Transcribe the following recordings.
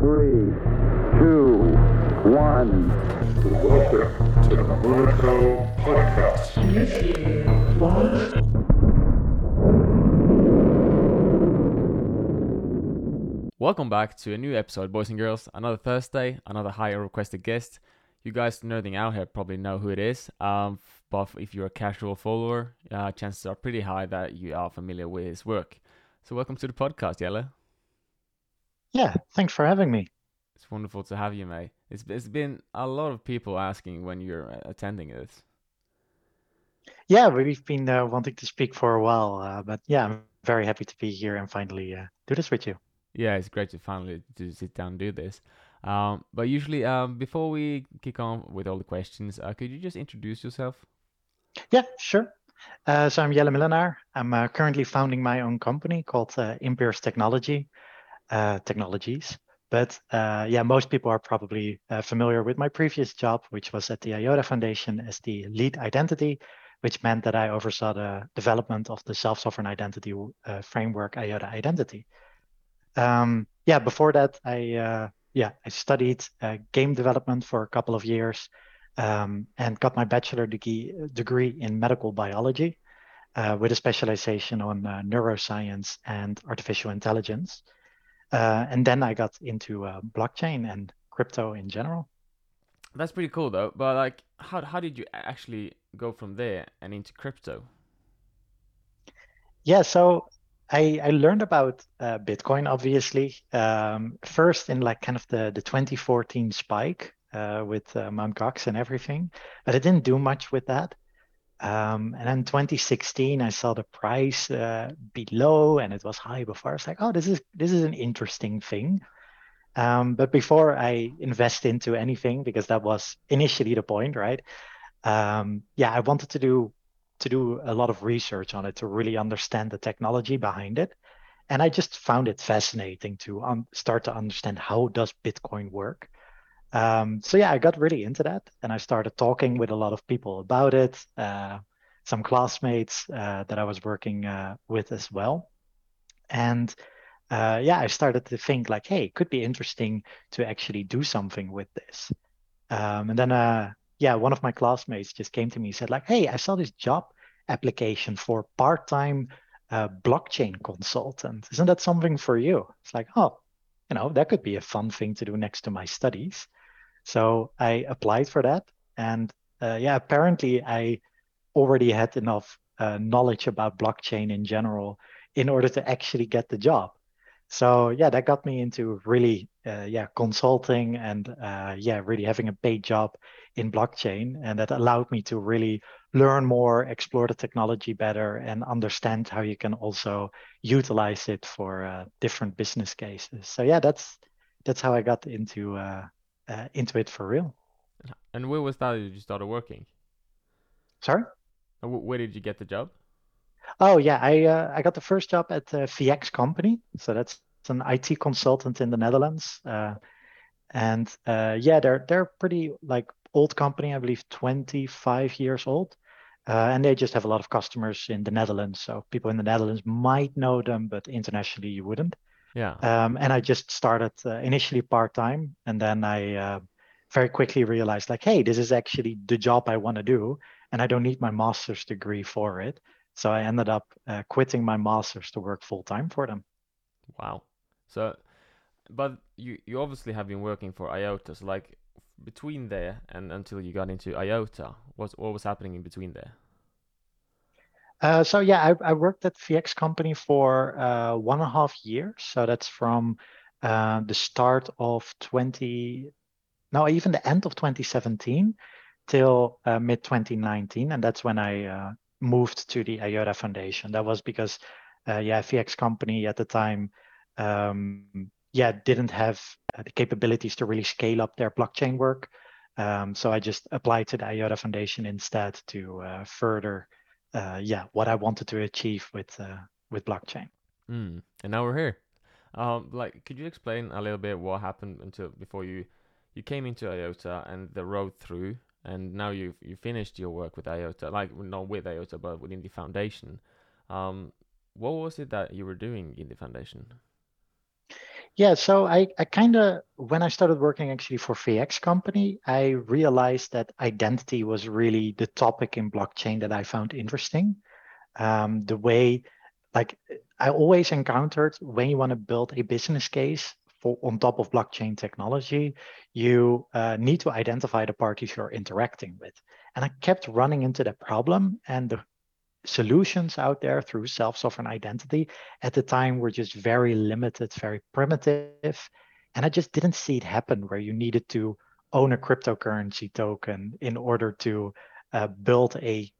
three, two, one. Welcome to the Monaco Podcast. Welcome back to a new episode, boys and girls. Another Thursday, another higher requested guest. You guys nerding out here probably know who it is. Um, but if you're a casual follower, uh, chances are pretty high that you are familiar with his work. So welcome to the podcast, Jelle. Yeah, thanks for having me. It's wonderful to have you, mate. It's it's been a lot of people asking when you're uh, attending this. Yeah, we've been uh, wanting to speak for a while, uh, but yeah, I'm very happy to be here and finally uh, do this with you. Yeah, it's great to finally to sit down and do this. Um, but usually, um, before we kick on with all the questions, uh, could you just introduce yourself? Yeah, sure. Uh, so I'm Jelle Millenaar. I'm uh, currently founding my own company called uh, Technology uh, Technologies. But uh, yeah, most people are probably uh, familiar with my previous job, which was at the IOTA Foundation as the lead identity, which meant that I oversaw the development of the self-sovereign identity uh, framework IOTA Identity. Um, yeah, before that, I uh, yeah I studied game development for a couple of years um, and got my bachelor degree degree in medical biology uh, with a specialization on uh, neuroscience and artificial intelligence. Uh, and then I got into uh, blockchain and crypto in general. That's pretty cool though. But like, how how did you actually go from there and into crypto? Yeah, so I, I learned about uh, Bitcoin obviously um, first in like kind of the, the 2014 spike uh, with uh, Mt. Gox and everything, but I didn't do much with that. Um, and then 2016, I saw the price uh, below and it was high before. I was like, oh, this is this is an interesting thing. Um, but before I invest into anything, because that was initially the point, right? Um, yeah, I wanted to do to do a lot of research on it to really understand the technology behind it and i just found it fascinating to um, start to understand how does bitcoin work um, so yeah i got really into that and i started talking with a lot of people about it uh, some classmates uh, that i was working uh, with as well and uh, yeah i started to think like hey it could be interesting to actually do something with this um, and then uh, yeah, one of my classmates just came to me and said, like, hey, I saw this job application for part-time uh, blockchain consultant. Isn't that something for you? It's like, oh, you know, that could be a fun thing to do next to my studies. So I applied for that. And uh, yeah, apparently I already had enough uh, knowledge about blockchain in general in order to actually get the job. So yeah, that got me into really, uh, yeah, consulting and uh, yeah, really having a paid job in blockchain, and that allowed me to really learn more, explore the technology better, and understand how you can also utilize it for uh, different business cases. So yeah, that's that's how I got into uh, into it for real. And where was that you started working? Sorry. Where did you get the job? Oh yeah, I uh, I got the first job at the VX company. So that's an IT consultant in the Netherlands. Uh, and uh, yeah, they're they're pretty like old company, I believe 25 years old. Uh, and they just have a lot of customers in the Netherlands. So people in the Netherlands might know them, but internationally you wouldn't. Yeah. Um, and I just started uh, initially part time, and then I uh, very quickly realized like, hey, this is actually the job I want to do, and I don't need my master's degree for it. So I ended up uh, quitting my master's to work full time for them. Wow. So, but you you obviously have been working for IOTA. So like, between there and until you got into IOTA? What what was happening in between there? Uh, so yeah, I, I, worked at VX company for uh, one and a half years. So that's from uh, the start of 20, no, even the end of 2017 till uh, mid 2019, and that's when I uh, moved to the IOTA Foundation. That was because, uh, yeah, VX company at the time um, yeah didn't have the capabilities to really scale up their blockchain work. Um, so I just applied to the IOTA Foundation instead to further, uh, yeah, what I wanted to achieve with uh, with blockchain. Mm. And now we're here. Um, like, could you explain a little bit what happened until before you you came into IOTA and the road through, and now you've you finished your work with IOTA, like not with IOTA, but within the foundation. Um, what was it that you were doing in the foundation? Yeah, so I, I kind of, when I started working actually for VX company, I realized that identity was really the topic in blockchain that I found interesting. Um, the way, like, I always encountered when you want to build a business case for on top of blockchain technology, you uh, need to identify the parties you're interacting with. And I kept running into that problem, and the solutions out there through self-sovereign identity at the time were just very limited, very primitive. And I just didn't see it happen where you needed to own a cryptocurrency token in order to uh, build a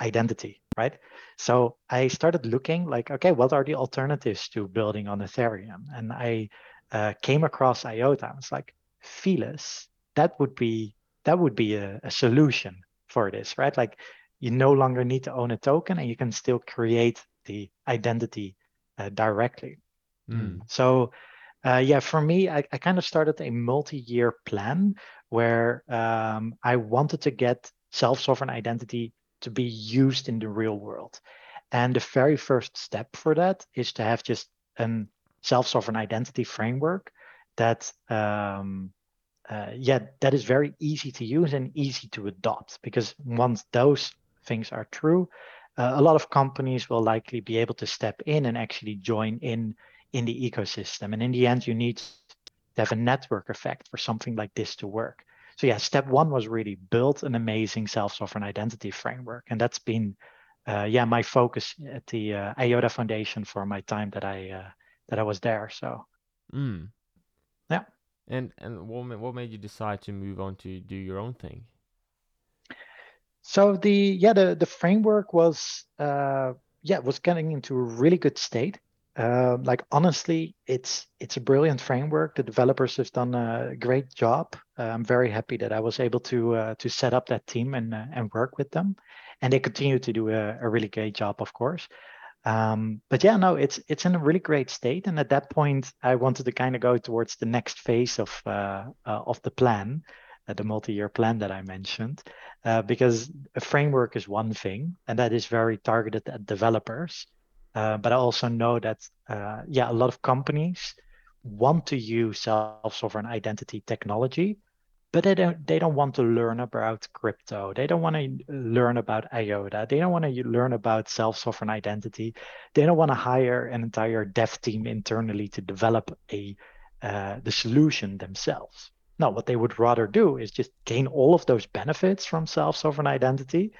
identity, right? So I started looking like, okay, what are the alternatives to building on Ethereum? And I uh, came across IOTA. I was like, feeless, that would be that would be a, a solution for this, right? Like you no longer need to own a token and you can still create the identity uh, directly. Mm. So, uh, yeah, for me, I, I kind of started a multi year plan where um, I wanted to get self sovereign identity to be used in the real world. And the very first step for that is to have just a self sovereign identity framework that um, uh, yeah, that is very easy to use and easy to adopt because once those things are true, uh, a lot of companies will likely be able to step in and actually join in in the ecosystem. And in the end, you need to have a network effect for something like this to work. So yeah, step one was really build an amazing self-sovereign identity framework, and that's been uh, yeah my focus at the uh, IOTA Foundation for my time that I uh, that I was there. So mm. yeah. And and what what made you decide to move on to do your own thing? So the yeah the the framework was uh, yeah was getting into a really good state. Uh, like honestly, it's it's a brilliant framework. The developers have done a great job. Uh, I'm very happy that I was able to uh, to set up that team and uh, and work with them, and they continue to do a, a really great job, of course. Um, but yeah, no, it's it's in a really great state. And at that point, I wanted to kind of go towards the next phase of uh, of the plan, uh, the multi-year plan that I mentioned, uh, because a framework is one thing, and that is very targeted at developers. Uh, but I also know that, uh, yeah, a lot of companies want to use self-sovereign identity technology, but they don't they don't want to learn about crypto. They don't want to learn about IOTA. They don't want to learn about self-sovereign identity. They don't want to hire an entire dev team internally to develop a uh, the solution themselves. No, what they would rather do is just gain all of those benefits from self sovereign identity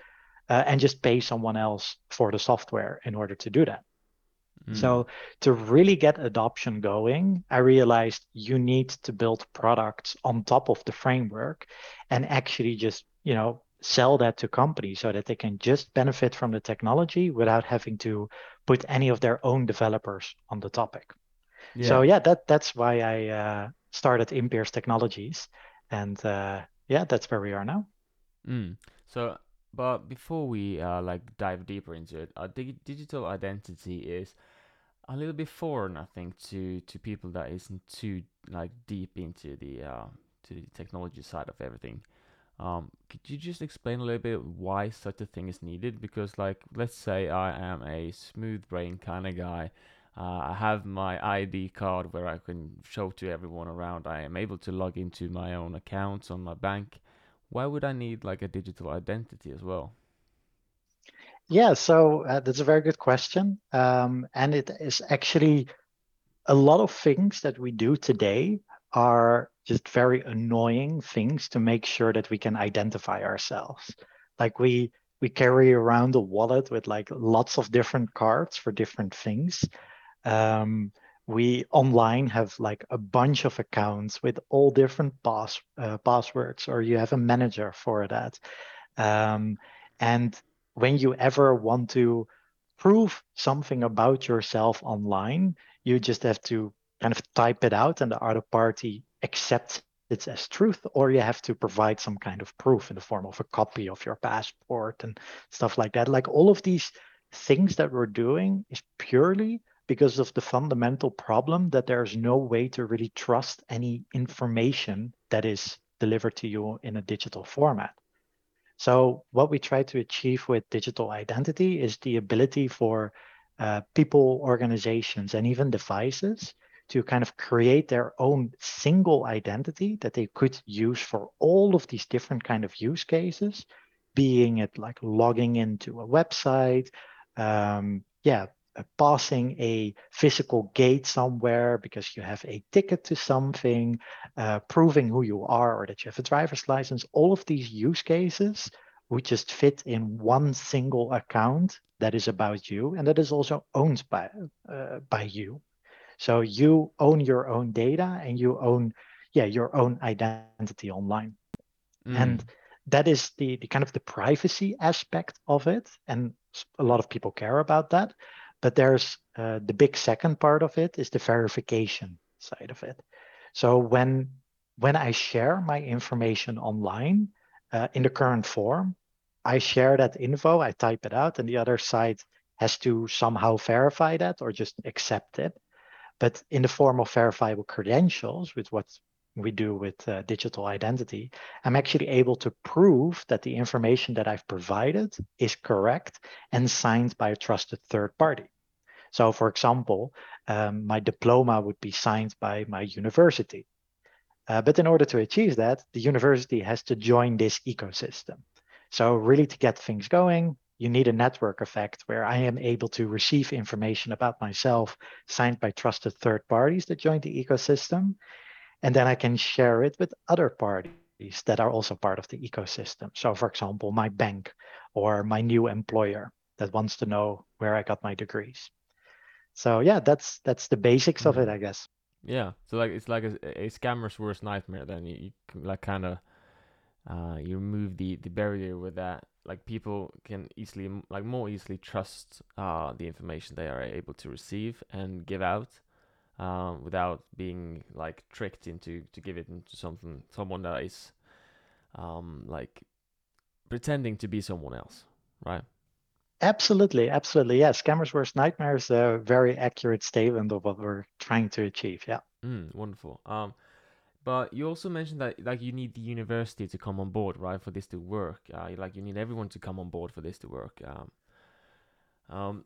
uh, and just pay someone else for the software in order to do that. Mm. So, to really get adoption going, I realized you need to build products on top of the framework and actually just, you know, sell that to companies so that they can just benefit from the technology without having to put any of their own developers on the topic. Yeah. So yeah, that that's why I uh, started Impierce Technologies, and uh, yeah, that's where we are now. Mm. So, but before we uh, like dive deeper into it, uh, dig- digital identity is a little bit foreign, I think, to to people that isn't too like deep into the uh, to the technology side of everything. Um, could you just explain a little bit why such a thing is needed? Because, like, let's say I am a smooth brain kind of guy uh, I have my ID card where I can show to everyone around I am able to log into my own accounts on my bank. Why would I need like a digital identity as well? Yeah, so uh, that's a very good question. Um, and it is actually a lot of things that we do today are just very annoying things to make sure that we can identify ourselves. Like we we carry around a wallet with like lots of different cards for different things um, we online have like a bunch of accounts with all different pass uh, passwords or you have a manager for that. Um, and when you ever want to prove something about yourself online you just have to kind of type it out and the other party accepts it as truth or you have to provide some kind of proof in the form of a copy of your passport and stuff like that. Like all of these things that we're doing is purely because of the fundamental problem that there's no way to really trust any information that is delivered to you in a digital format. So what we try to achieve with digital identity is the ability for uh, people, organizations, and even devices to kind of create their own single identity that they could use for all of these different kind of use cases, being it like logging into a website, um, yeah, passing a physical gate somewhere because you have a ticket to something, uh, proving who you are or that you have a driver's license. All of these use cases would just fit in one single account that is about you and that is also owned by uh, by you. So you own your own data and you own yeah your own identity online. Mm. And that is the, the kind of the privacy aspect of it and a lot of people care about that but there's uh, the big second part of it is the verification side of it. So when when I share my information online uh, in the current form, I share that info, I type it out, and the other side has to somehow verify that or just accept it. But in the form of verifiable credentials, with what we do with uh, digital identity, I'm actually able to prove that the information that I've provided is correct and signed by a trusted third party. So, for example, um, my diploma would be signed by my university. Uh, but in order to achieve that, the university has to join this ecosystem. So, really, to get things going, you need a network effect where I am able to receive information about myself signed by trusted third parties that join the ecosystem. And then I can share it with other parties that are also part of the ecosystem. So, for example, my bank or my new employer that wants to know where I got my degrees. So yeah, that's that's the basics of it, mm. I guess. Yeah, so like it's like a, a scammer's worst nightmare. Then you, you like kind of uh, you remove the the barrier with that. Like people can easily, like more easily, trust uh, the information they are able to receive and give out, um, without being like tricked into to give it into something someone that is, um, like pretending to be someone else, right? Absolutely, absolutely. Yeah, scammers' worst nightmare is a very accurate statement of what we're trying to achieve. Yeah. Mm, wonderful. Um, but you also mentioned that like you need the university to come on board, right, for this to work. Uh, like you need everyone to come on board for this to work. Um, um,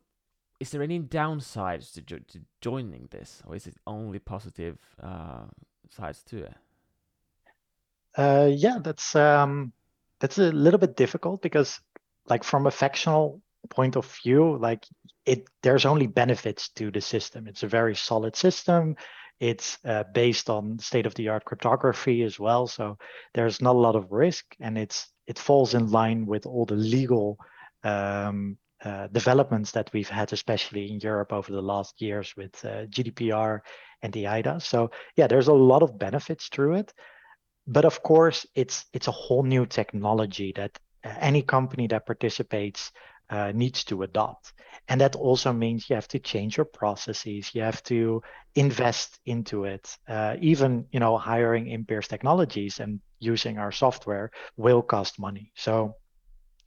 is there any downsides to jo- to joining this, or is it only positive uh, sides to it? Uh, yeah, that's um, that's a little bit difficult because, like, from a factional point of view, like it, there's only benefits to the system. It's a very solid system. It's uh, based on state-of-the-art cryptography as well, so there's not a lot of risk, and it's it falls in line with all the legal um, uh, developments that we've had, especially in Europe over the last years with uh, GDPR and the eIDAS. So yeah, there's a lot of benefits through it, but of course, it's it's a whole new technology that uh, any company that participates uh, needs to adopt. And that also means you have to change your processes. You have to invest into it. Uh, even you know hiring Impierce Technologies and using our software will cost money. So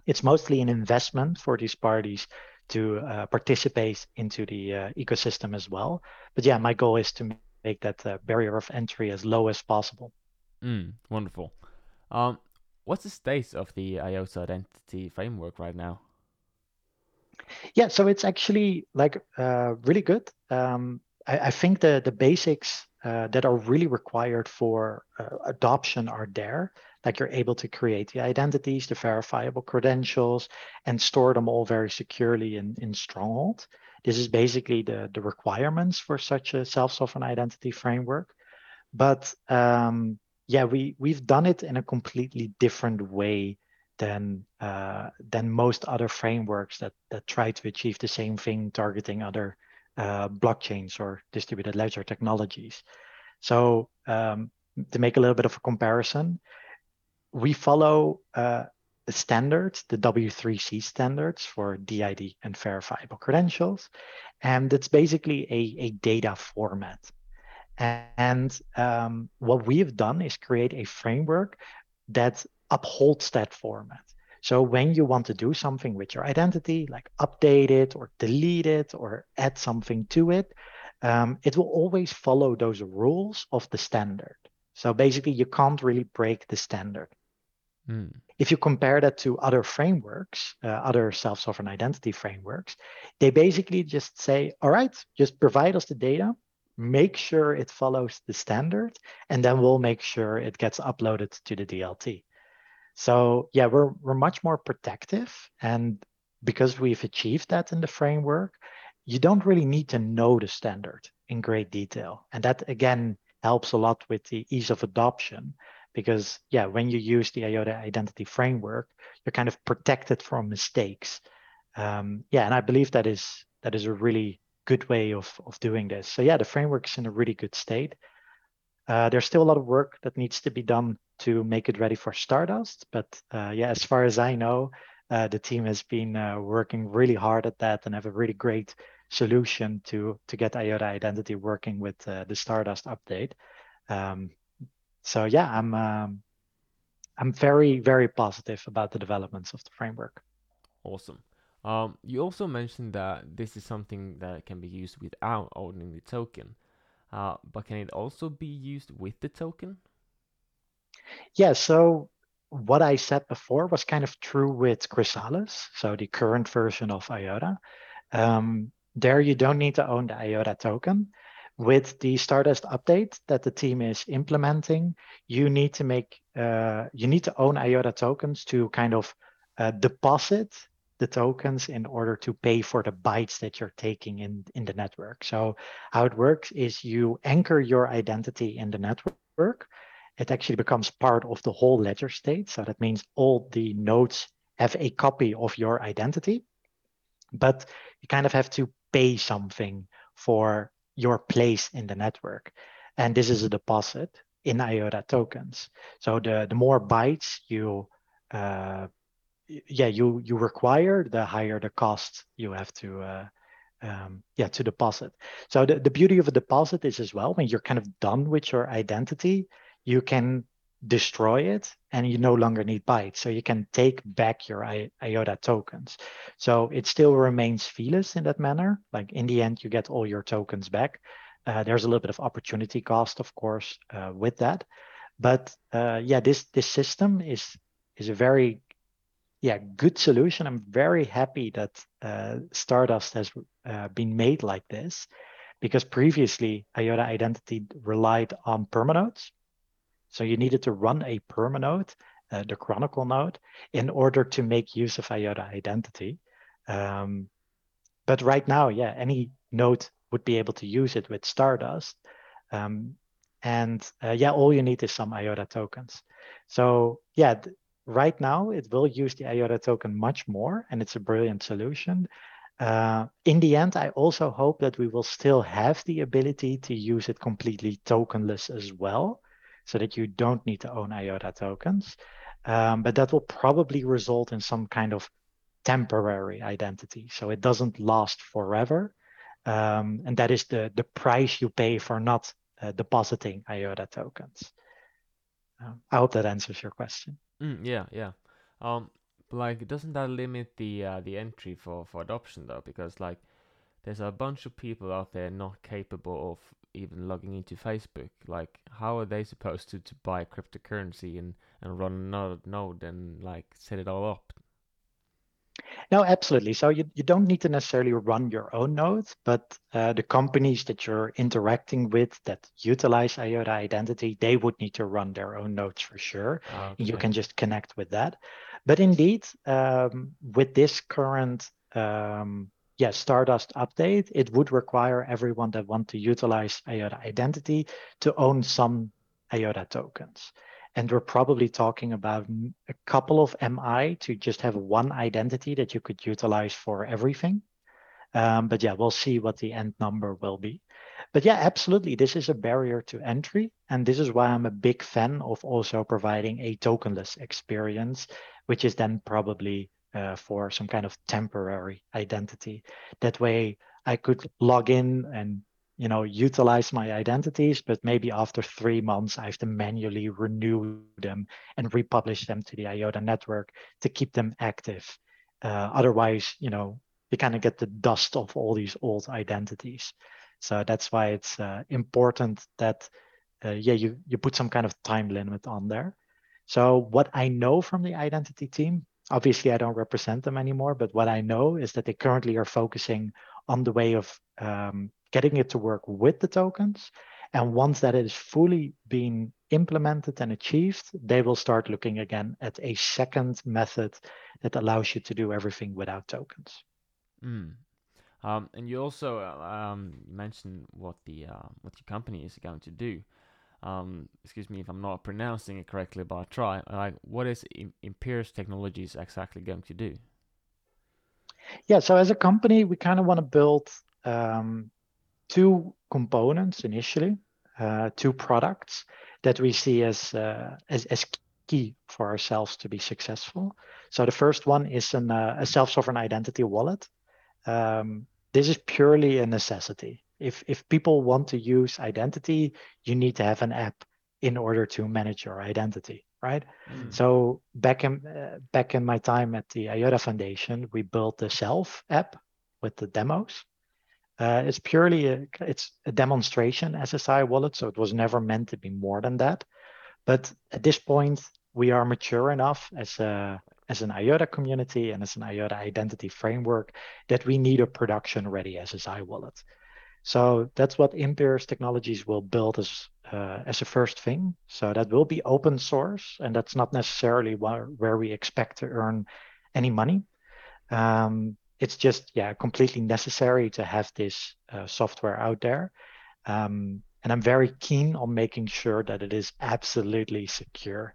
it's mostly an investment for these parties to uh, participate into the uh, ecosystem as well. But yeah, my goal is to make that uh, barrier of entry as low as possible. Mm, wonderful. Um, what's the state of the IOTA identity framework right now? Yeah, so it's actually like uh, really good. Um, I, I, think the the basics uh, that are really required for uh, adoption are there. Like you're able to create the identities, the verifiable credentials, and store them all very securely in in Stronghold. This is basically the the requirements for such a self-sovereign identity framework. But um, yeah, we we've done it in a completely different way than uh, than most other frameworks that that try to achieve the same thing targeting other uh, blockchains or distributed ledger technologies. So um, to make a little bit of a comparison, we follow uh, the standards, the W3C standards for DID and verifiable credentials, and it's basically a, a data format. And um, what we have done is create a framework that upholds that format. So when you want to do something with your identity, like update it or delete it or add something to it, um, it will always follow those rules of the standard. So basically, you can't really break the standard. Mm. If you compare that to other frameworks, uh, other self sovereign identity frameworks, they basically just say, all right, just provide us the data. make sure it follows the standard, and then we'll make sure it gets uploaded to the DLT. So yeah, we're we're much more protective, and because we've achieved that in the framework, you don't really need to know the standard in great detail, and that again helps a lot with the ease of adoption because yeah when you use the iota identity framework you're kind of protected from mistakes. Um, yeah and i believe that is that is a really good way of of doing this. So yeah the framework is in a really good state. Uh, there's still a lot of work that needs to be done to make it ready for stardust but uh, yeah as far as i know uh, the team has been uh, working really hard at that and have a really great solution to to get iota identity working with uh, the stardust update. Um, so yeah, I'm um, I'm very very positive about the developments of the framework. Awesome. Um, you also mentioned that this is something that can be used without owning the token, uh, but can it also be used with the token? Yeah. So what I said before was kind of true with Chrysalis, so the current version of IOTA. Um, there, you don't need to own the IOTA token, with the Stardust update that the team is implementing, you need to make uh, you need to own IOTA tokens to kind of uh, deposit the tokens in order to pay for the bytes that you're taking in in the network. So how it works is you anchor your identity in the network. It actually becomes part of the whole ledger state. So that means all the nodes have a copy of your identity, but you kind of have to pay something for your place in the network. And this is a deposit in IOTA tokens. So the, the more bytes you uh, yeah you you require, the higher the cost you have to uh, um, yeah to deposit. So the, the beauty of a deposit is as well when you're kind of done with your identity, you can destroy it and you no longer need bytes. So you can take back your I- IOTA tokens. So it still remains feeless in that manner. Like in the end, you get all your tokens back. Uh, there's a little bit of opportunity cost, of course, uh, with that. But uh, yeah, this this system is is a very yeah good solution. I'm very happy that uh, Stardust has uh, been made like this, because previously IOTA Identity relied on permanodes so you needed to run a perma node, uh, the Chronicle node, in order to make use of IOTA identity. Um, but right now, yeah, any node would be able to use it with Stardust. Um, and uh, yeah, all you need is some IOTA tokens. So yeah, th- right now it will use the IOTA token much more, and it's a brilliant solution. Uh, in the end, I also hope that we will still have the ability to use it completely tokenless as well so that you don't need to own IOTA tokens. Um, but that will probably result in some kind of temporary identity. So it doesn't last forever. Um, and that is the, the price you pay for not uh, depositing IOTA tokens. Um, I hope that answers your question. Mm, yeah, yeah. Um, like, doesn't that limit the uh, the entry for for adoption though? Because like, there's a bunch of people out there not capable of even logging into Facebook. Like, how are they supposed to, to buy cryptocurrency and, and run another node and like set it all up? No, absolutely. So you, you don't need to necessarily run your own nodes, but uh, the companies that you're interacting with that utilize IOTA identity, they would need to run their own nodes for sure. Okay. You can just connect with that. But indeed, um, with this current um, yeah, Stardust update, it would require everyone that want to utilize IOTA identity to own some IOTA tokens. And we're probably talking about a couple of MI to just have one identity that you could utilize for everything. Um, but yeah, we'll see what the end number will be. But yeah, absolutely, this is a barrier to entry. And this is why I'm a big fan of also providing a tokenless experience, which is then probably uh, for some kind of temporary identity. That way I could log in and you know utilize my identities, but maybe after three months I have to manually renew them and republish them to the IOTA network to keep them active. Uh, otherwise, you know, you kind of get the dust of all these old identities. So that's why it's uh, important that uh, yeah you you put some kind of time limit on there. So what I know from the identity team Obviously, I don't represent them anymore, but what I know is that they currently are focusing on the way of um, getting it to work with the tokens. And once that is fully been implemented and achieved, they will start looking again at a second method that allows you to do everything without tokens. Mm. Um, and you also uh, um, mentioned what the uh, what your company is going to do. Um, excuse me if I'm not pronouncing it correctly, but I'll try. Like, what is Impierce Technologies exactly going to do? Yeah, so as a company, we kind of want to build um, two components initially, uh, two products that we see as, uh, as, as key for ourselves to be successful. So the first one is an, uh, a self-sovereign identity wallet. Um, this is purely a necessity. If if people want to use identity, you need to have an app in order to manage your identity, right? Mm. So back in uh, back in my time at the IOTA Foundation, we built the Self app with the demos. Uh, it's purely a, it's a demonstration SSI wallet, so it was never meant to be more than that. But at this point, we are mature enough as a as an IOTA community and as an IOTA identity framework that we need a production ready SSI wallet. So that's what Impierce Technologies will build as uh, as a first thing. So that will be open source, and that's not necessarily where, where we expect to earn any money. Um, it's just yeah completely necessary to have this uh, software out there. Um, and I'm very keen on making sure that it is absolutely secure,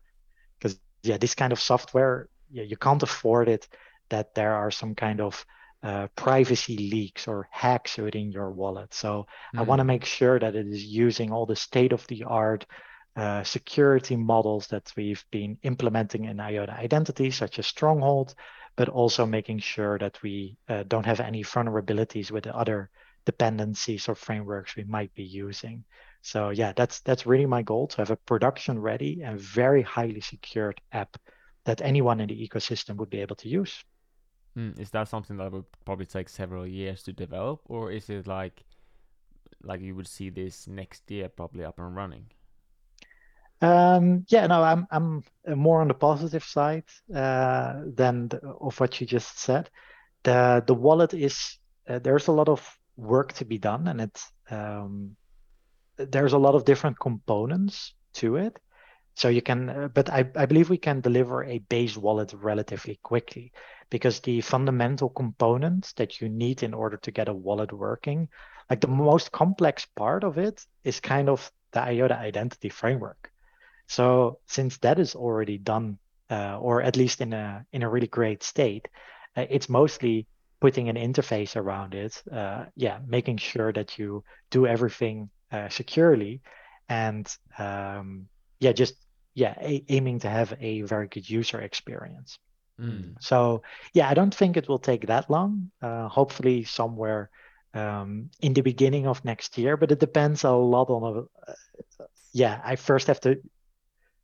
because yeah, this kind of software yeah, you can't afford it that there are some kind of uh, privacy leaks or hacks within your wallet. So mm. I want to make sure that it is using all the state of the art uh, security models that we've been implementing in IOTA identity, such as Stronghold, but also making sure that we uh, don't have any vulnerabilities with the other dependencies or frameworks we might be using. So yeah, that's that's really my goal to have a production ready and very highly secured app that anyone in the ecosystem would be able to use. Mm, is that something that would probably take several years to develop, or is it like like you would see this next year probably up and running? Um, yeah, no, I'm I'm more on the positive side uh, than the, of what you just said. The the wallet is uh, there's a lot of work to be done, and it um, there's a lot of different components to it. So you can, uh, but I, I believe we can deliver a base wallet relatively quickly because the fundamental components that you need in order to get a wallet working, like the most complex part of it is kind of the IOTA identity framework. So since that is already done, uh, or at least in a in a really great state, uh, it's mostly putting an interface around it. Uh, yeah, making sure that you do everything uh, securely, and um, yeah, just yeah, a- aiming to have a very good user experience. Mm. So yeah, I don't think it will take that long. Uh, hopefully somewhere um, in the beginning of next year, but it depends a lot on. Uh, yeah, I first have to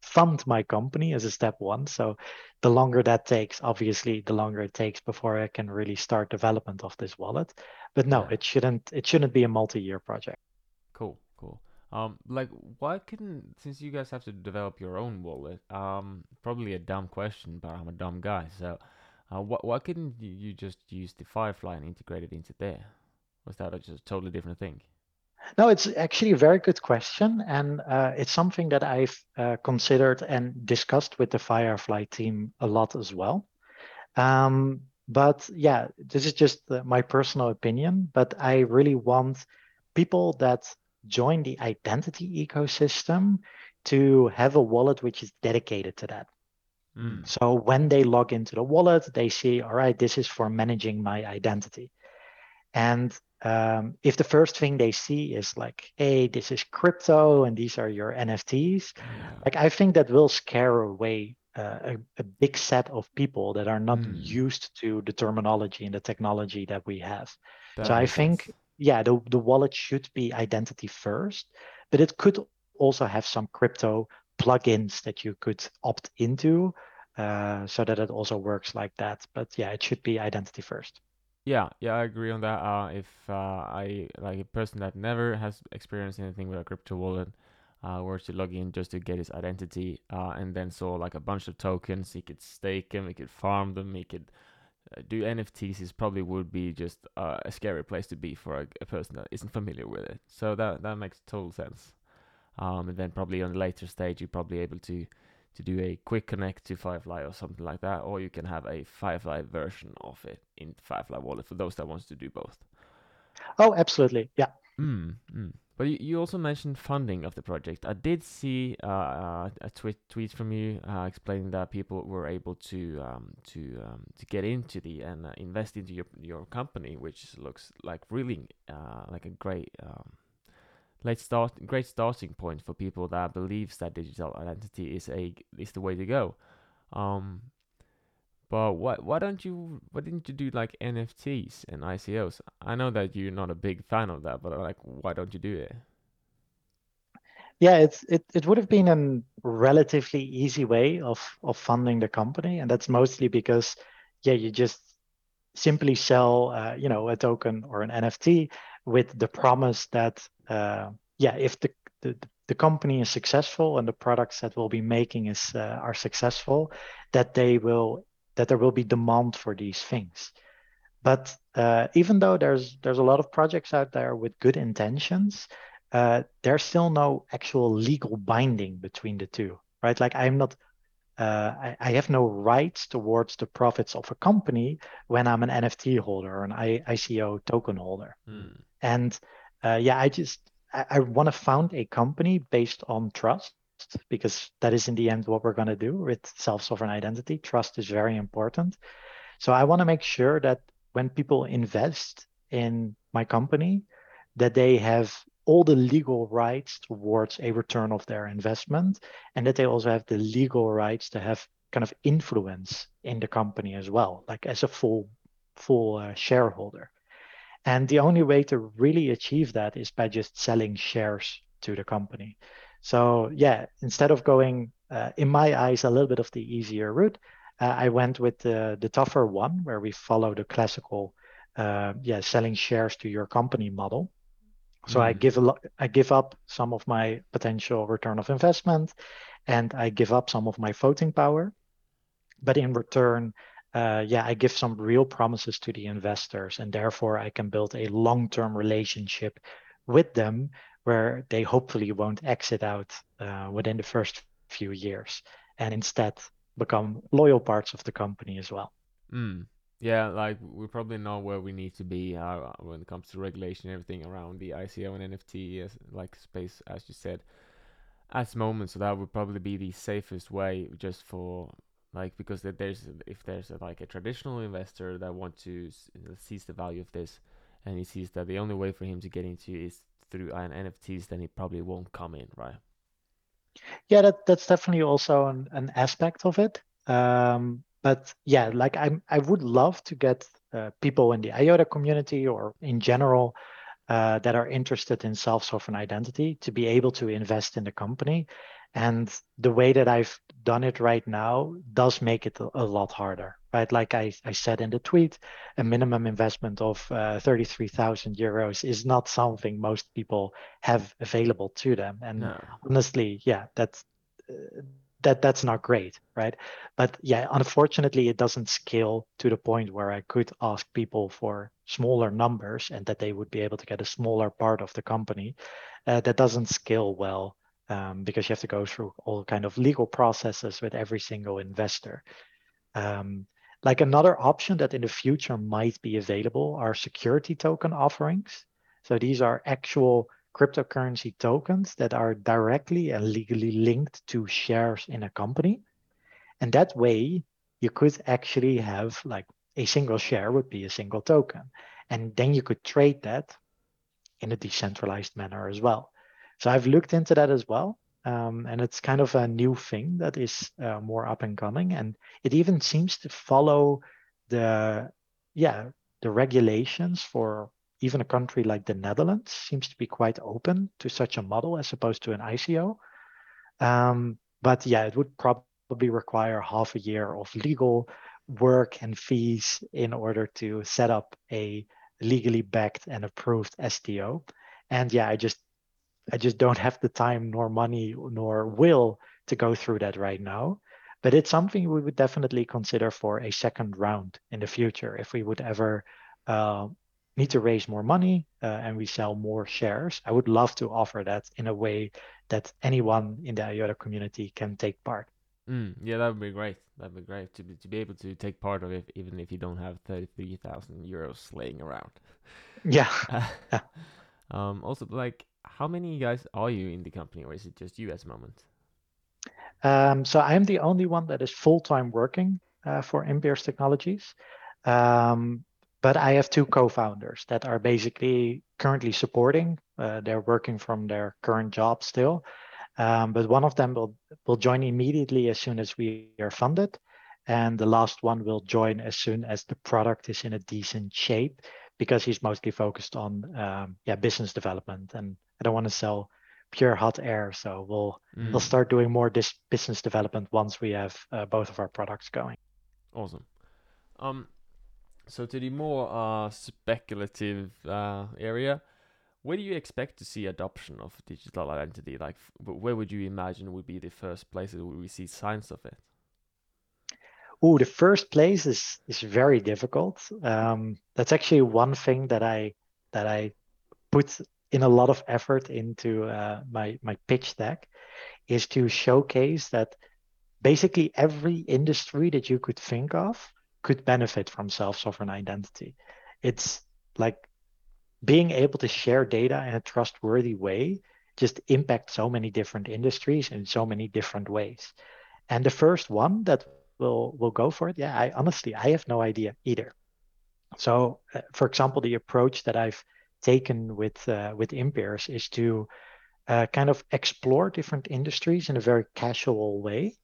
fund my company as a step one. So the longer that takes, obviously, the longer it takes before I can really start development of this wallet. But no, yeah. it shouldn't. It shouldn't be a multi-year project. Cool, cool. Um, like, why couldn't since you guys have to develop your own wallet? Um, probably a dumb question, but I'm a dumb guy. So, uh, wh- why couldn't you just use the Firefly and integrate it into there? Was that just a totally different thing? No, it's actually a very good question, and uh, it's something that I've uh, considered and discussed with the Firefly team a lot as well. Um, but yeah, this is just my personal opinion. But I really want people that join the identity ecosystem to have a wallet which is dedicated to that. Mm. So when they log into the wallet, they see, all right, this is for managing my identity. And um, if the first thing they see is like, hey, this is crypto and these are your NFTs, yeah. like I think that will scare away uh, a, a, big set of people that are not mm. used to the terminology and the technology that we have. That so I think sense yeah, the, the wallet should be identity first, but it could also have some crypto plugins that you could opt into uh, so that it also works like that. But yeah, it should be identity first. Yeah, yeah, I agree on that. Uh, if uh, I like a person that never has experienced anything with a crypto wallet, uh, were to log in just to get his identity, uh, and then saw like a bunch of tokens, he could stake them, he could farm them, he could do NFTs is probably would be just uh, a scary place to be for a, a, person that isn't familiar with it. So that that makes total sense. Um, and then probably on the later stage, you're probably able to to do a quick connect to Firefly or something like that, or you can have a Firefly version of it in Firefly Wallet for those that wants to do both. Oh, absolutely, yeah. Mm, mm. But you, you also mentioned funding of the project. I did see uh, a tweet tweet from you uh, explaining that people were able to um, to um, to get into the and uh, invest into your your company, which looks like really uh, like a great um, late start great starting point for people that believes that digital identity is a is the way to go. Um, but what why don't you why didn't you do like NFTs and ICOs? I know that you're not a big fan of that, but like why don't you do it? Yeah, it's it, it would have been a relatively easy way of of funding the company, and that's mostly because yeah, you just simply sell uh, you know a token or an NFT with the promise that uh, yeah, if the, the the company is successful and the products that we'll be making is uh, are successful, that they will that there will be demand for these things. But uh, even though there's there's a lot of projects out there with good intentions, uh, there's still no actual legal binding between the two, right? Like I'm not, uh, I, I, have no rights towards the profits of a company when I'm an NFT holder or an I, ICO token holder. Mm. And uh, yeah, I just I, I want to found a company based on trust because that is in the end what we're going to do with self-sovereign identity. Trust is very important. So I want to make sure that when people invest in my company, that they have all the legal rights towards a return of their investment and that they also have the legal rights to have kind of influence in the company as well like as a full full uh, shareholder and the only way to really achieve that is by just selling shares to the company so yeah, instead of going, uh, in my eyes, a little bit of the easier route, uh, I went with the, the tougher one where we follow the classical, uh, yeah, selling shares to your company model. So mm. I give a lot, I give up some of my potential return of investment, and I give up some of my voting power, but in return, uh, yeah, I give some real promises to the investors, and therefore I can build a long-term relationship with them where they hopefully won't exit out uh, within the first few years and instead become loyal parts of the company as well. Mm. Yeah, like we probably know where we need to be uh, when it comes to regulation and everything around the ICO and NFT as, like space, as you said, at the moment. So that would probably be the safest way, just for like because there's if there's a, like a traditional investor that wants to seize the value of this, and he sees that the only way for him to get into is through NFTs, then it probably won't come in, right? Yeah, that that's definitely also an, an aspect of it. Um, but yeah, like I I would love to get uh, people in the IOTA community or in general uh, that are interested in self-sovereign identity to be able to invest in the company. And the way that I've done it right now does make it a, lot harder, right? Like I, I said in the tweet, a minimum investment of uh, 33,000 euros is not something most people have available to them. And no. honestly, yeah, that's uh, that that's not great, right? But yeah, unfortunately, it doesn't scale to the point where I could ask people for smaller numbers and that they would be able to get a smaller part of the company. Uh, that doesn't scale well um, because you have to go through all kind of legal processes with every single investor. Um, like another option that in the future might be available are security token offerings. So these are actual cryptocurrency tokens that are directly and legally linked to shares in a company. And that way you could actually have like a single share would be a single token. And then you could trade that in a decentralized manner as well. So I've looked into that as well. Um, and it's kind of a new thing that is uh, more up and coming. And it even seems to follow the, yeah, the regulations for even a country like the Netherlands seems to be quite open to such a model as opposed to an ICO. Um, but yeah, it would probably require half a year of legal work and fees in order to set up a legally backed and approved STO. And yeah, I just I just don't have the time nor money nor will to go through that right now. but it's something we would definitely consider for a second round in the future if we would ever uh, need to raise more money uh, and we sell more shares. I would love to offer that in a way that anyone in the IOTA community can take part. Mm, yeah, that would be great. That'd be great to be, to be able to take part of it, even if you don't have thirty three thousand euros laying around. Yeah. um. Also, like, how many guys are you in the company, or is it just you at the moment? Um, so I'm the only one that is full time working uh, for Impierce Technologies. Um, but I have two co-founders that are basically currently supporting. Uh, they're working from their current job still, um, but one of them will will join immediately as soon as we are funded, and the last one will join as soon as the product is in a decent shape, because he's mostly focused on um, yeah business development, and I don't want to sell pure hot air, so we'll mm. we'll start doing more this business development once we have uh, both of our products going. Awesome. Um, so to the more uh, speculative uh, area, where do you expect to see adoption of digital identity? Like, where would you imagine would be the first places where we see signs of it? Oh, the first place is is very difficult. Um, that's actually one thing that I that I put in a lot of effort into uh, my my pitch deck, is to showcase that basically every industry that you could think of could benefit from self-sovereign identity. It's like being able to share data in a trustworthy way just impact so many different industries in so many different ways. And the first one that will will go for it, yeah, I honestly I have no idea either. So, uh, for example, the approach that I've taken with uh, with Impierce is to uh, kind of explore different industries in a very casual way,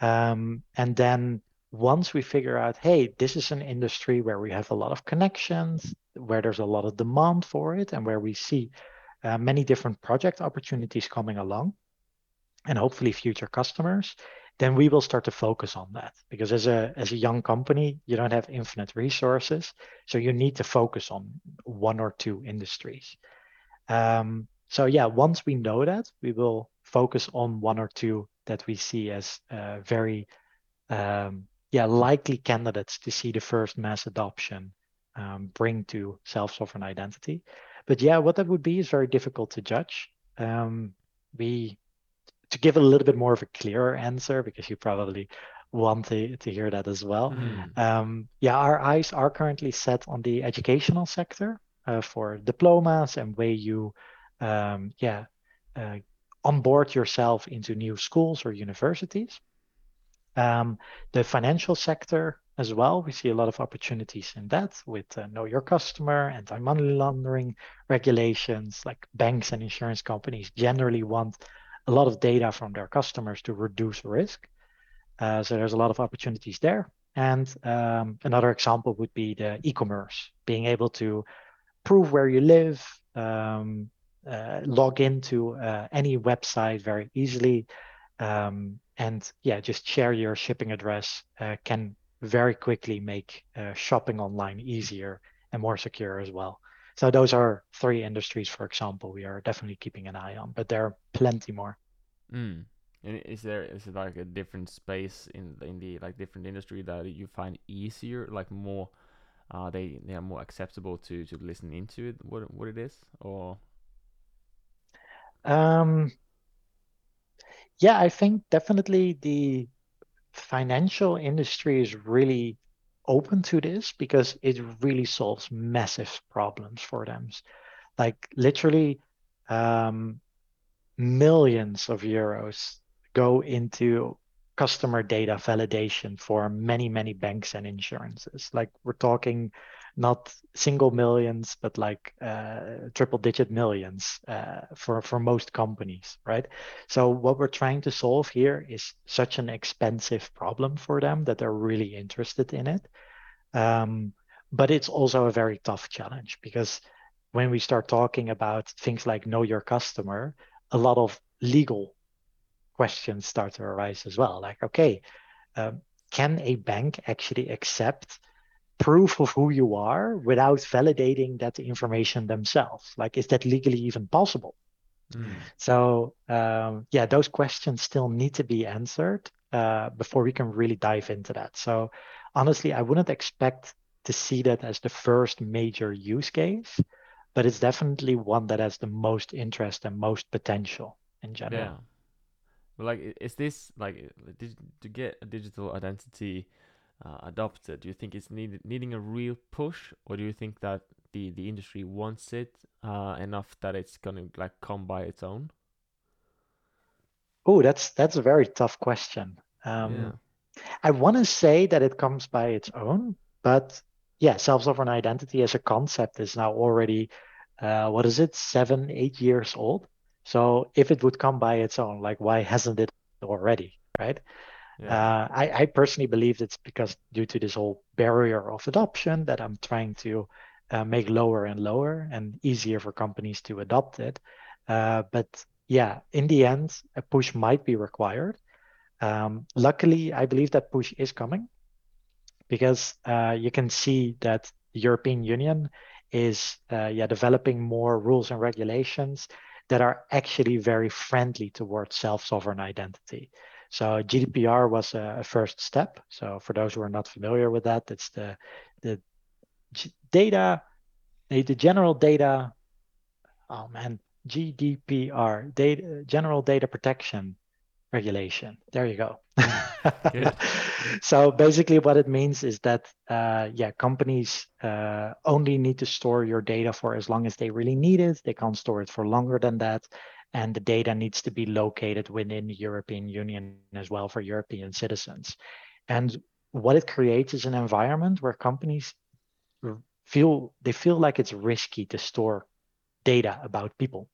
um, and then once we figure out, hey, this is an industry where we have a lot of connections, where there's a lot of demand for it, and where we see uh, many different project opportunities coming along, and hopefully future customers, then we will start to focus on that. Because as a as a young company, you don't have infinite resources, so you need to focus on one or two industries. Um, so yeah, once we know that, we will focus on one or two that we see as uh, very um, yeah, likely candidates to see the first mass adoption um, bring to self-sovereign identity. But yeah, what that would be is very difficult to judge. Um, we to give a little bit more of a clearer answer because you probably want to, to hear that as well. Mm. Um, yeah, our eyes are currently set on the educational sector uh, for diplomas and way you, um, yeah, uh, onboard yourself into new schools or universities. Um, the financial sector as well, we see a lot of opportunities in that with uh, know your customer, and anti-money laundering regulations, like banks and insurance companies generally want a lot of data from their customers to reduce risk. Uh, so there's a lot of opportunities there. And um, another example would be the e-commerce, being able to prove where you live, um, uh, log into uh, any website very easily, um, and yeah, just share your shipping address uh, can very quickly make uh, shopping online easier and more secure as well. So those are three industries, for example, we are definitely keeping an eye on, but there are plenty more. Mm. And is there is it like a different space in in the like different industry that you find easier, like more, uh, they they are more acceptable to to listen into it, what what it is, or? Um, yeah, I think definitely the financial industry is really open to this because it really solves massive problems for them. Like literally um, millions of euros go into customer data validation for many, many banks and insurances. Like we're talking not single millions, but like uh, triple digit millions uh, for, for most companies, right? So what we're trying to solve here is such an expensive problem for them that they're really interested in it. Um, but it's also a very tough challenge because when we start talking about things like know your customer, a lot of legal questions start to arise as well. Like, okay, um, can a bank actually accept proof of who you are without validating that information themselves like is that legally even possible mm. so um, yeah those questions still need to be answered uh, before we can really dive into that. So honestly, I wouldn't expect to see that as the first major use case, but it's definitely one that has the most interest and most potential in general. Yeah. But like, is this like to get a digital identity uh, adopted? Do you think it's needed needing a real push, or do you think that the the industry wants it uh, enough that it's gonna like come by its own? Oh, that's that's a very tough question. Um, yeah. I want to say that it comes by its own, but yeah, self-sovereign identity as a concept is now already uh, what is it, seven, eight years old. So if it would come by its own, like why hasn't it already, right? Yeah. Uh, I, I personally believe it's because due to this whole barrier of adoption that I'm trying to uh, make lower and lower and easier for companies to adopt it. Uh, but yeah, in the end, a push might be required. Um, luckily, I believe that push is coming because uh, you can see that the European Union is uh, yeah developing more rules and regulations that are actually very friendly towards self-sovereign identity. So GDPR was a, a, first step. So for those who are not familiar with that, it's the the data, the general data. Oh man, GDPR, data, general data protection regulation. There you go. so basically, what it means is that uh, yeah, companies uh, only need to store your data for as long as they really need it. They can't store it for longer than that, and the data needs to be located within the European Union as well for European citizens. And what it creates is an environment where companies feel they feel like it's risky to store data about people.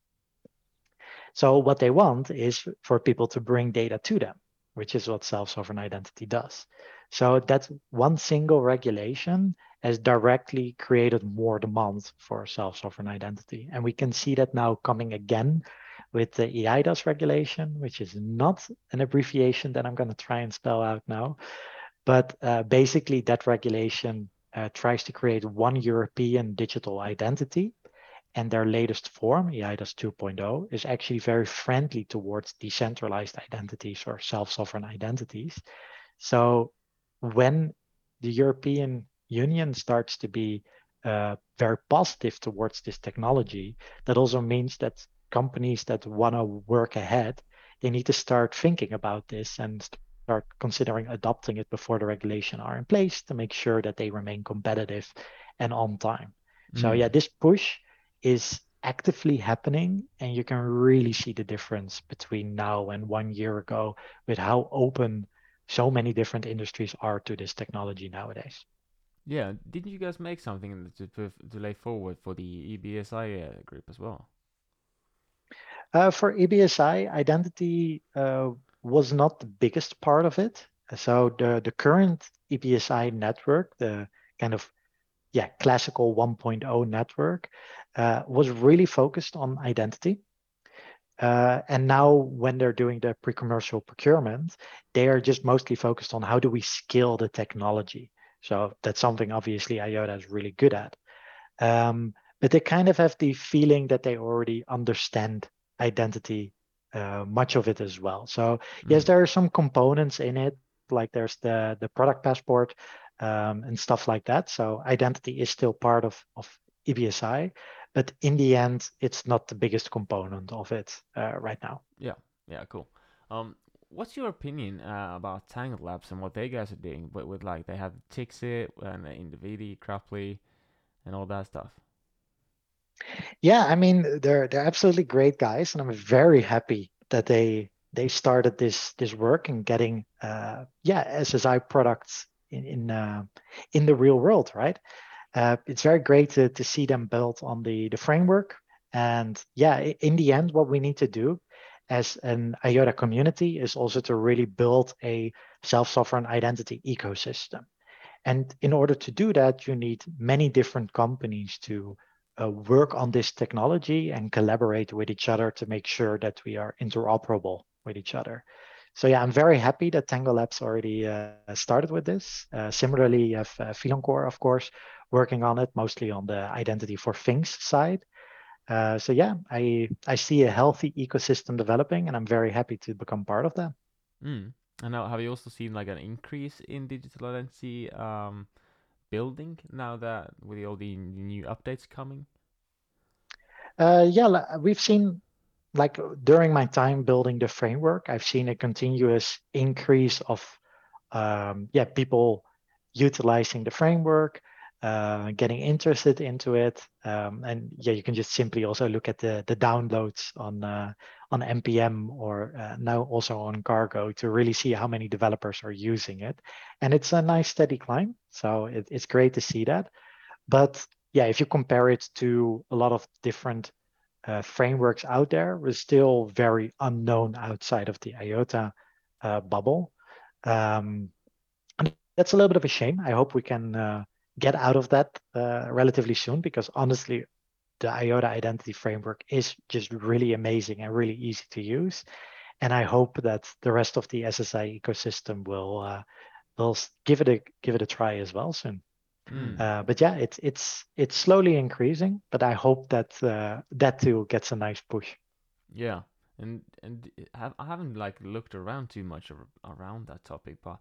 So what they want is for people to bring data to them which is what self-sovereign identity does. So that one single regulation has directly created more demand for self-sovereign identity. And we can see that now coming again with the eIDAS regulation, which is not an abbreviation that I'm going to try and spell out now. But uh, basically, that regulation uh, tries to create one European digital identity and their latest form, eIDAS 2.0, is actually very friendly towards decentralized identities or self-sovereign identities. So when the European Union starts to be uh, very positive towards this technology, that also means that companies that want to work ahead, they need to start thinking about this and start considering adopting it before the regulation are in place to make sure that they remain competitive and on time. Mm. So yeah, this push is actively happening and you can really see the difference between now and one year ago with how open so many different industries are to this technology nowadays yeah didn't you guys make something to, to lay forward for the ebsi uh, group as well uh, for ebsi identity uh, was not the biggest part of it so the the current ebsi network the kind of yeah classical 1.0 network uh, was really focused on identity. Uh, and now when they're doing the pre-commercial procurement, they are just mostly focused on how do we scale the technology. So that's something obviously IOTA is really good at. Um, but they kind of have the feeling that they already understand identity, uh, much of it as well. So mm-hmm. yes, there are some components in it, like there's the the product passport um, and stuff like that. So identity is still part of of EBSI, but in the end, it's not the biggest component of it uh, right now. Yeah, yeah, cool. Um, what's your opinion uh, about Tangle Labs and what they guys are doing? But with like they have Tixit and Individi, Crapley, and all that stuff. Yeah, I mean they're they're absolutely great guys, and I'm very happy that they they started this this work and getting uh, yeah SSI products in in uh, in the real world, right? uh, it's very great to, to see them built on the, the framework. And yeah, in the end, what we need to do as an IOTA community is also to really build a self-sovereign identity ecosystem. And in order to do that, you need many different companies to uh, work on this technology and collaborate with each other to make sure that we are interoperable with each other. So yeah, I'm very happy that Tangle Labs already uh, started with this. Uh, similarly, you have uh, Filancore, of course, working on it, mostly on the identity for things side. Uh, so yeah, I I see a healthy ecosystem developing, and I'm very happy to become part of that. Mm. And now, have you also seen like an increase in digital identity um, building now that with all the new updates coming? Uh, yeah, we've seen like during my time building the framework, I've seen a continuous increase of um, yeah people utilizing the framework, uh, getting interested into it, um, and yeah, you can just simply also look at the the downloads on uh, on npm or uh, now also on Cargo to really see how many developers are using it, and it's a nice steady climb. So it, it's great to see that, but yeah, if you compare it to a lot of different uh, frameworks out there, we're still very unknown outside of the IOTA uh, bubble. Um, and that's a little bit of a shame. I hope we can uh, get out of that uh, relatively soon because honestly, the IOTA identity framework is just really amazing and really easy to use. And I hope that the rest of the SSI ecosystem will uh, will give it a give it a try as well soon. Mm. Uh, but yeah, it's it's it's slowly increasing, but I hope that uh, that too gets a nice push. Yeah, and and I haven't like looked around too much around that topic, but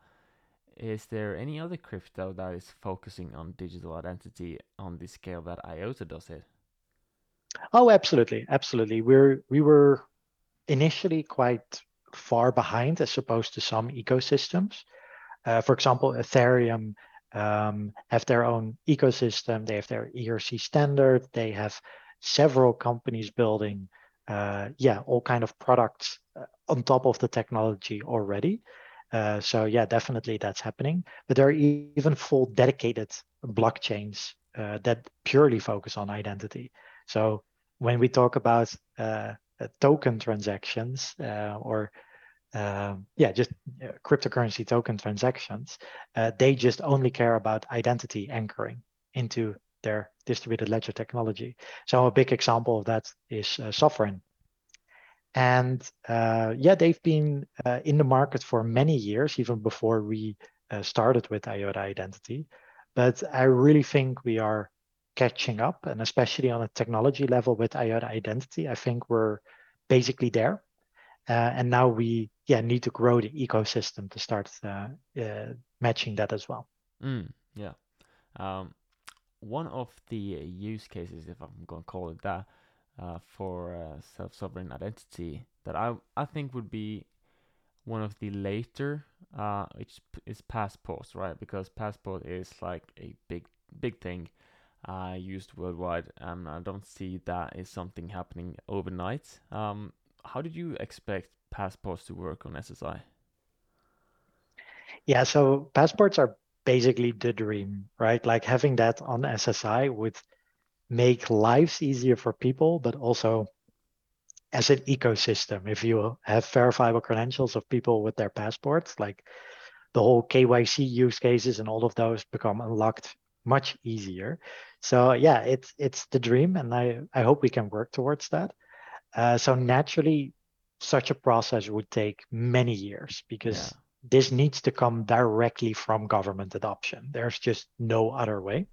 is there any other crypto that is focusing on digital identity on the scale that IOTA does it? Oh, absolutely, absolutely. We're we were initially quite far behind as opposed to some ecosystems. Uh, for example, Ethereum um, have their own ecosystem. They have their ERC standard. They have several companies building, uh, yeah, all kind of products uh, on top of the technology already. Uh, so yeah, definitely that's happening. But there are even full dedicated blockchains uh, that purely focus on identity. So when we talk about uh, uh token transactions uh, or um, yeah, just cryptocurrency token transactions, they just only care about identity anchoring into their distributed ledger technology. So a big example of that is Sovrin, and uh, yeah, they've been uh, in the market for many years, even before we uh, started with IOTA Identity. But I really think we are catching up, and especially on a technology level with IOTA Identity, I think we're basically there. Uh, and now we yeah need to grow the ecosystem to start uh, uh, matching that as well. Mm, yeah. Um, one of the use cases, if I'm going to call it that, uh, for uh, self-sovereign identity that I I think would be one of the later uh which is passport right? Because passport is like a big big thing uh used worldwide and I don't see that is something happening overnight. Um how did you expect passports to work on SSI yeah so passports are basically the dream right? Like having that on SSI would make lives easier for people, but also as an ecosystem. If you have verifiable credentials of people with their passports, like the whole KYC use cases and all of those become unlocked much easier. So yeah, it's it's the dream, and I I hope we can work towards that. Uh, so naturally, such a process would take many years because yeah. this needs to come directly from government adoption. There's just no other way.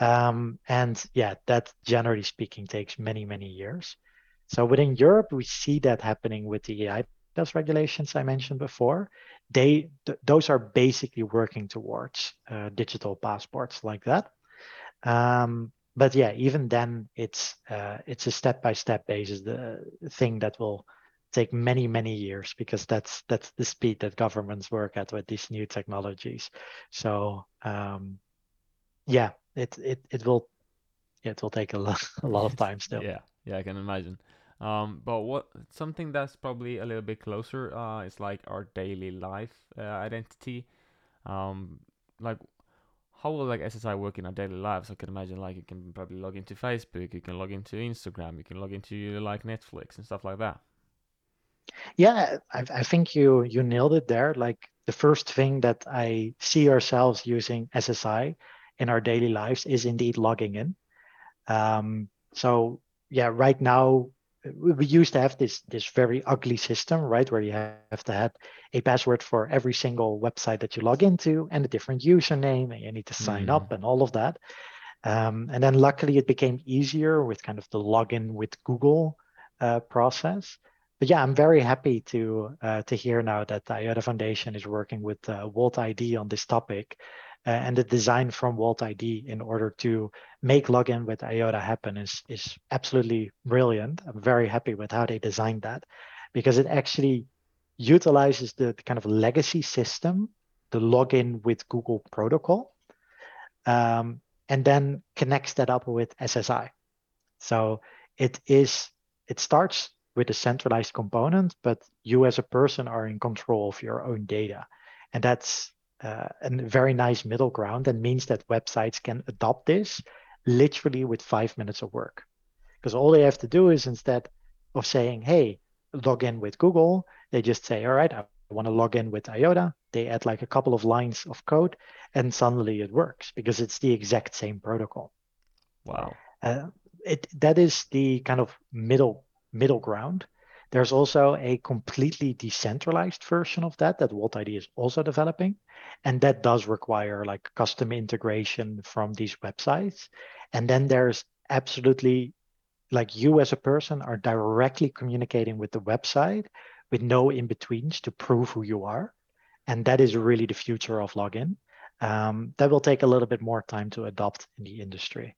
Um, and yeah, that generally speaking takes many, many years. So within Europe, we see that happening with the eIDAS regulations I mentioned before. They th- those are basically working towards uh, digital passports like that. Um, but yeah, even then, it's uh, it's a step-by-step basis the thing that will take many many years because that's that's the speed that governments work at with these new technologies. So um, yeah, it it it will it will take a lot a lot of time still. yeah, yeah, I can imagine. Um, but what something that's probably a little bit closer uh, is like our daily life uh, identity. Um, like how will like SSI work in our daily lives? I can imagine like you can probably log into Facebook, you can log into Instagram, you can log into like Netflix and stuff like that. Yeah, I, I think you you nailed it there. Like the first thing that I see ourselves using SSI in our daily lives is indeed logging in. Um, so yeah, right now we used to have this this very ugly system, right, where you have to have a password for every single website that you log into and a different username, and you need to sign mm. up and all of that. Um, and then luckily it became easier with kind of the login with Google uh, process. but yeah, I'm very happy to uh, to hear now that the IOTA Foundation is working with uh, Walt ID on this topic, and the design from Walt ID in order to make login with IOTA happen is is absolutely brilliant. I'm very happy with how they designed that, because it actually utilizes the, the kind of legacy system, the login with Google protocol, um, and then connects that up with SSI. So it is it starts with a centralized component, but you as a person are in control of your own data. And that's uh, a very nice middle ground and means that websites can adopt this literally with five minutes of work. Because all they have to do is instead of saying, hey, log in with Google, they just say, all right, I want to log in with IOTA. They add like a couple of lines of code and suddenly it works because it's the exact same protocol. Wow. Uh, it that is the kind of middle middle ground. There's also a completely decentralized version of that that Walt ID is also developing. And that does require like custom integration from these websites. And then there's absolutely like you as a person are directly communicating with the website with no in-betweens to prove who you are. And that is really the future of login. Um, that will take a little bit more time to adopt in the industry.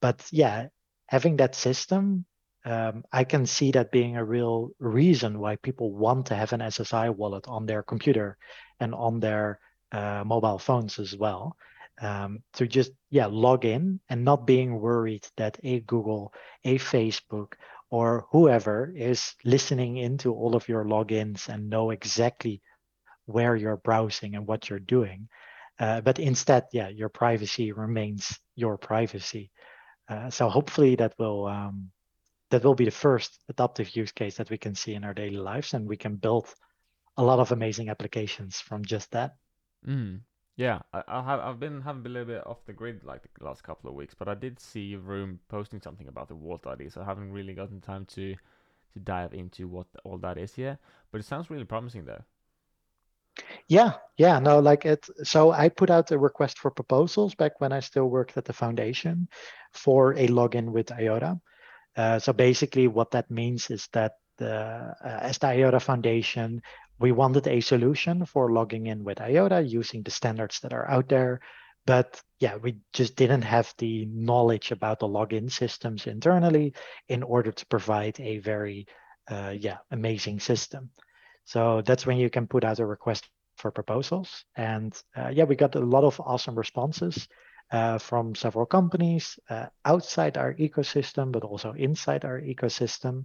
But yeah, having that system um, I can see that being a real reason why people want to have an SSI wallet on their computer and on their uh, mobile phones as well. Um, to just yeah log in and not being worried that a Google, a Facebook, or whoever is listening into all of your logins and know exactly where you're browsing and what you're doing. Uh, but instead, yeah, your privacy remains your privacy. Uh, so hopefully that will um, that will be the first adaptive use case that we can see in our daily lives and we can build a lot of amazing applications from just that. Mm. yeah I, I have i've been having a little bit off the grid like the last couple of weeks but i did see room posting something about the walt id so i haven't really gotten time to to dive into what all that is here but it sounds really promising though. Yeah yeah no like it so i put out a request for proposals back when i still worked at the foundation for a login with iota uh, so basically what that means is that the, uh, as the IOTA Foundation, we wanted a solution for logging in with IOTA using the standards that are out there. But yeah, we just didn't have the knowledge about the login systems internally in order to provide a very uh, yeah amazing system. So that's when you can put out a request for proposals. And uh, yeah, we got a lot of awesome responses uh, from several companies uh, outside our ecosystem, but also inside our ecosystem.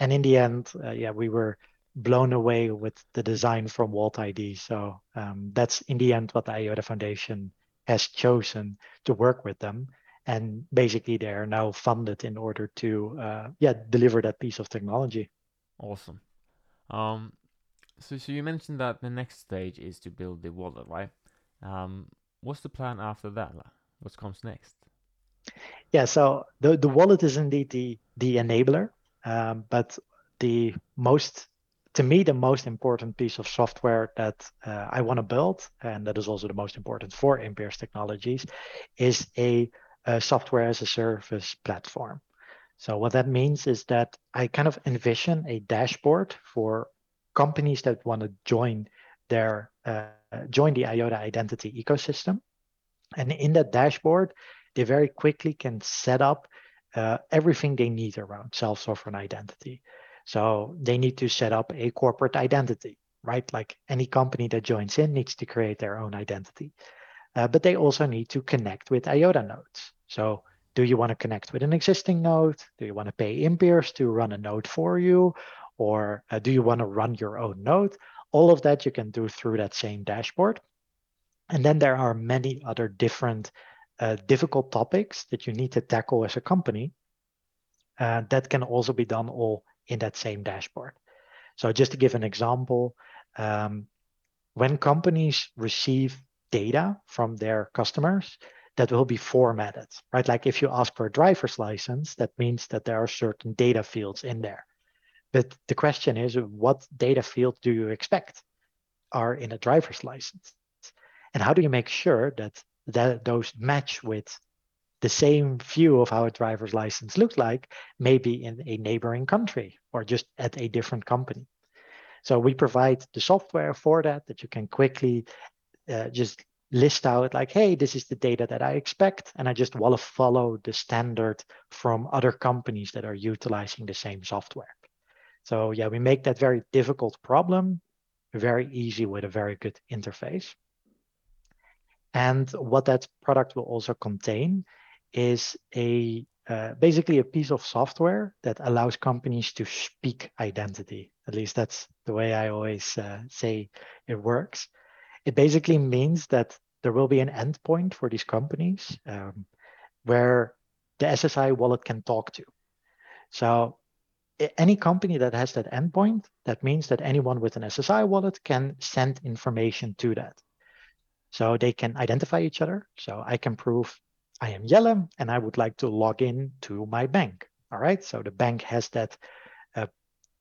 And in the end, uh, yeah, we were blown away with the design from Walt ID. So um, that's in the end what the IOTA Foundation has chosen to work with them. And basically, they are now funded in order to, uh, yeah, deliver that piece of technology. Awesome. Um, so, so you mentioned that the next stage is to build the wallet, right? Um, what's the plan after that? What comes next? Yeah, so the, the wallet is indeed the, the enabler, um, but the most, to me, the most important piece of software that uh, I want to build, and that is also the most important for Impierce Technologies, is a, a software as a service platform. So what that means is that I kind of envision a dashboard for companies that want to join their uh, join the IOTA identity ecosystem. And in that dashboard, they very quickly can set up uh, everything they need around self-sovereign identity. So they need to set up a corporate identity, right? Like any company that joins in needs to create their own identity. Uh, but they also need to connect with IOTA nodes. So do you want to connect with an existing node? Do you want to pay Impierce to run a node for you? Or uh, do you want to run your own node? All of that you can do through that same dashboard. And then there are many other different uh, difficult topics that you need to tackle as a company uh, that can also be done all in that same dashboard. So just to give an example, um, when companies receive data from their customers, that will be formatted, right? Like if you ask for a driver's license, that means that there are certain data fields in there. But the question is, what data fields do you expect are in a driver's license? And how do you make sure that, that those match with the same view of how a driver's license looks like, maybe in a neighboring country or just at a different company. So we provide the software for that, that you can quickly uh, just list out like, hey, this is the data that I expect. And I just want to follow the standard from other companies that are utilizing the same software. So yeah, we make that very difficult problem very easy with a very good interface. And what that product will also contain is a uh, basically a piece of software that allows companies to speak identity. At least that's the way I always uh, say it works. It basically means that there will be an endpoint for these companies um, where the SSI wallet can talk to. So any company that has that endpoint, that means that anyone with an SSI wallet can send information to that. So they can identify each other. So I can prove I am Jelle and I would like to log in to my bank. All right. So the bank has that uh,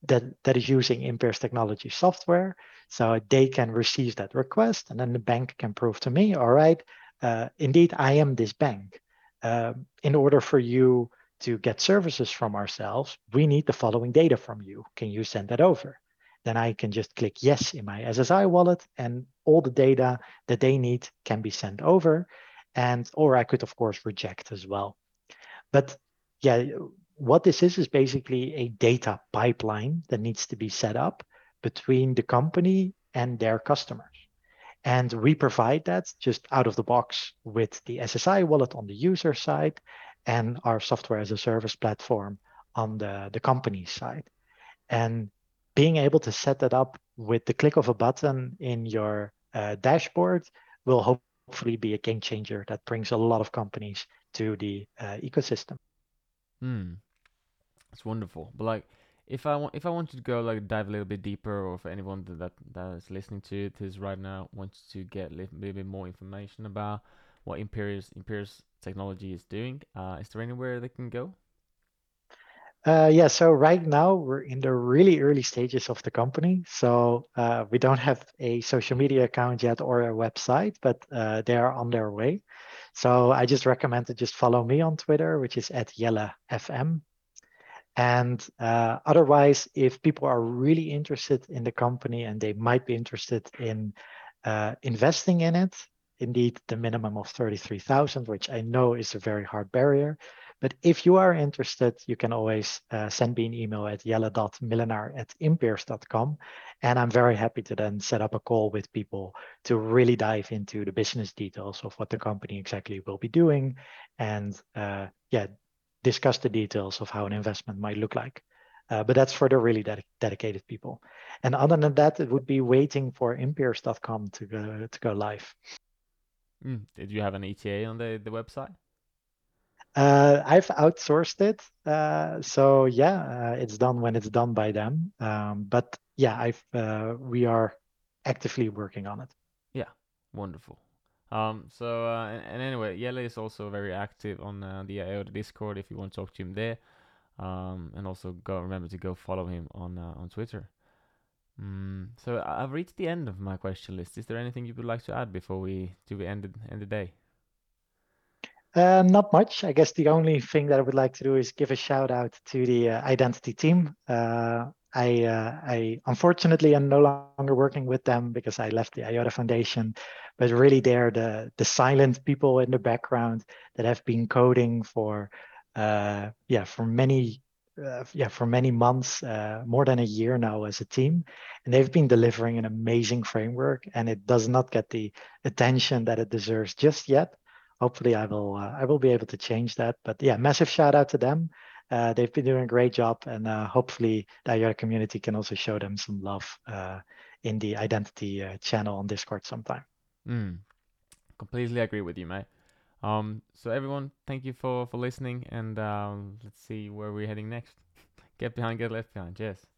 that that is using Impierce technology software. So they can receive that request, and then the bank can prove to me, all right, uh, indeed I am this bank. Uh, in order for you to get services from ourselves, we need the following data from you. Can you send that over? Then I can just click yes in my SSI wallet, and all the data that they need can be sent over and or I could of course reject as well. But yeah, what this is is basically a data pipeline that needs to be set up between the company and their customers. And we provide that just out of the box with the SSI wallet on the user side and our software as a service platform on the, the company side. And being able to set that up with the click of a button in your uh, dashboard will hopefully be a game changer that brings a lot of companies to the uh, ecosystem. Hmm, it's wonderful. But like, if I want, if I wanted to go like dive a little bit deeper, or for anyone that that is listening to this right now wants to get a little bit more information about what Impierce Impierce technology is doing, uh, is there anywhere they can go? Uh, yeah, so right now we're in the really early stages of the company. So uh, we don't have a social media account yet or a website, but uh, they are on their way. So I just recommend to just follow me on Twitter, which is at YelleFM. And uh, otherwise, if people are really interested in the company and they might be interested in uh, investing in it, indeed the minimum of 33,000, which I know is a very hard barrier. But if you are interested, you can always uh, send me an email at jelle.millenaar at impierce.com. And I'm very happy to then set up a call with people to really dive into the business details of what the company exactly will be doing and uh, yeah, discuss the details of how an investment might look like. Uh, but that's for the really ded- dedicated people. And other than that, it would be waiting for impierce.com to go, to go live. Mm. Did you have an ETA on the, the website? Uh, I've outsourced it. Uh, so yeah, uh, it's done when it's done by them. Um, but yeah, I've uh, we are actively working on it. Yeah, wonderful. Um, so uh, and, and, anyway, Jelle is also very active on uh, the IOTA Discord if you want to talk to him there. Um, and also go remember to go follow him on on Twitter. Mm, so I've reached the end of my question list. Is there anything you would like to add before we do we end end the day? Uh, not much. I guess the only thing that I would like to do is give a shout out to the uh, identity team. Uh, I, uh, I unfortunately am no longer working with them because I left the IOTA Foundation, but really they're the the silent people in the background that have been coding for uh, yeah for many uh, yeah for many months, more than a year now as a team, and they've been delivering an amazing framework, and it does not get the attention that it deserves just yet hopefully I will uh, I will be able to change that. But yeah, massive shout out to them. Uh, they've been doing a great job, and uh, hopefully the IOTA community can also show them some love uh, in the identity uh, channel on Discord sometime. Mm. Completely agree with you, mate. Um, so everyone, thank you for for listening, and um, let's see where we're heading next. Get behind, get left behind. Cheers.